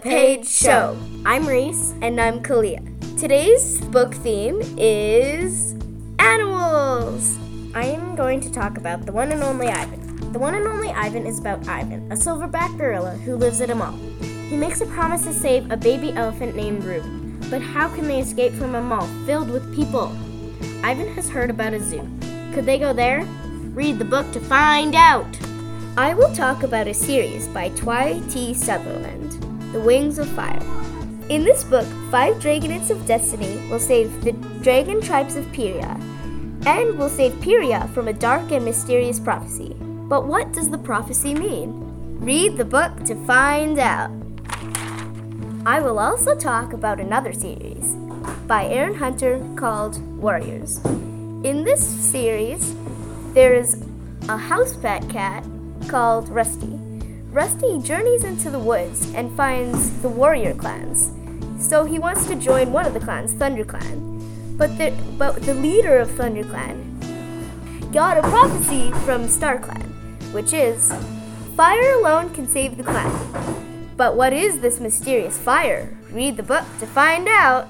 Page Show. I'm Reese. And I'm Khaliah. Today's book theme is animals. I am going to talk about the one and only Ivan. The one and only Ivan is about Ivan, a silverback gorilla who lives at a mall. He makes a promise to save a baby elephant named Rue. But how can they escape from a mall filled with people? Ivan has heard about a zoo. Could they go there? Read the book to find out. I will talk about a series by Tui T. Sutherland, The Wings of Fire. In this book, five Dragonets of Destiny will save the dragon tribes of Pyrrhia and will save Pyrrhia from a dark and mysterious prophecy. But what does the prophecy mean? Read the book to find out. I will also talk about another series by Erin Hunter called Warriors. In this series, there is a house pet cat called Rusty. Rusty journeys into the woods and finds the warrior clans. So he wants to join one of the clans, Thunder Clan. But the, but the leader of Thunder Clan got a prophecy from Star Clan, which is fire alone can save the clan. But what is this mysterious fire? Read the book to find out.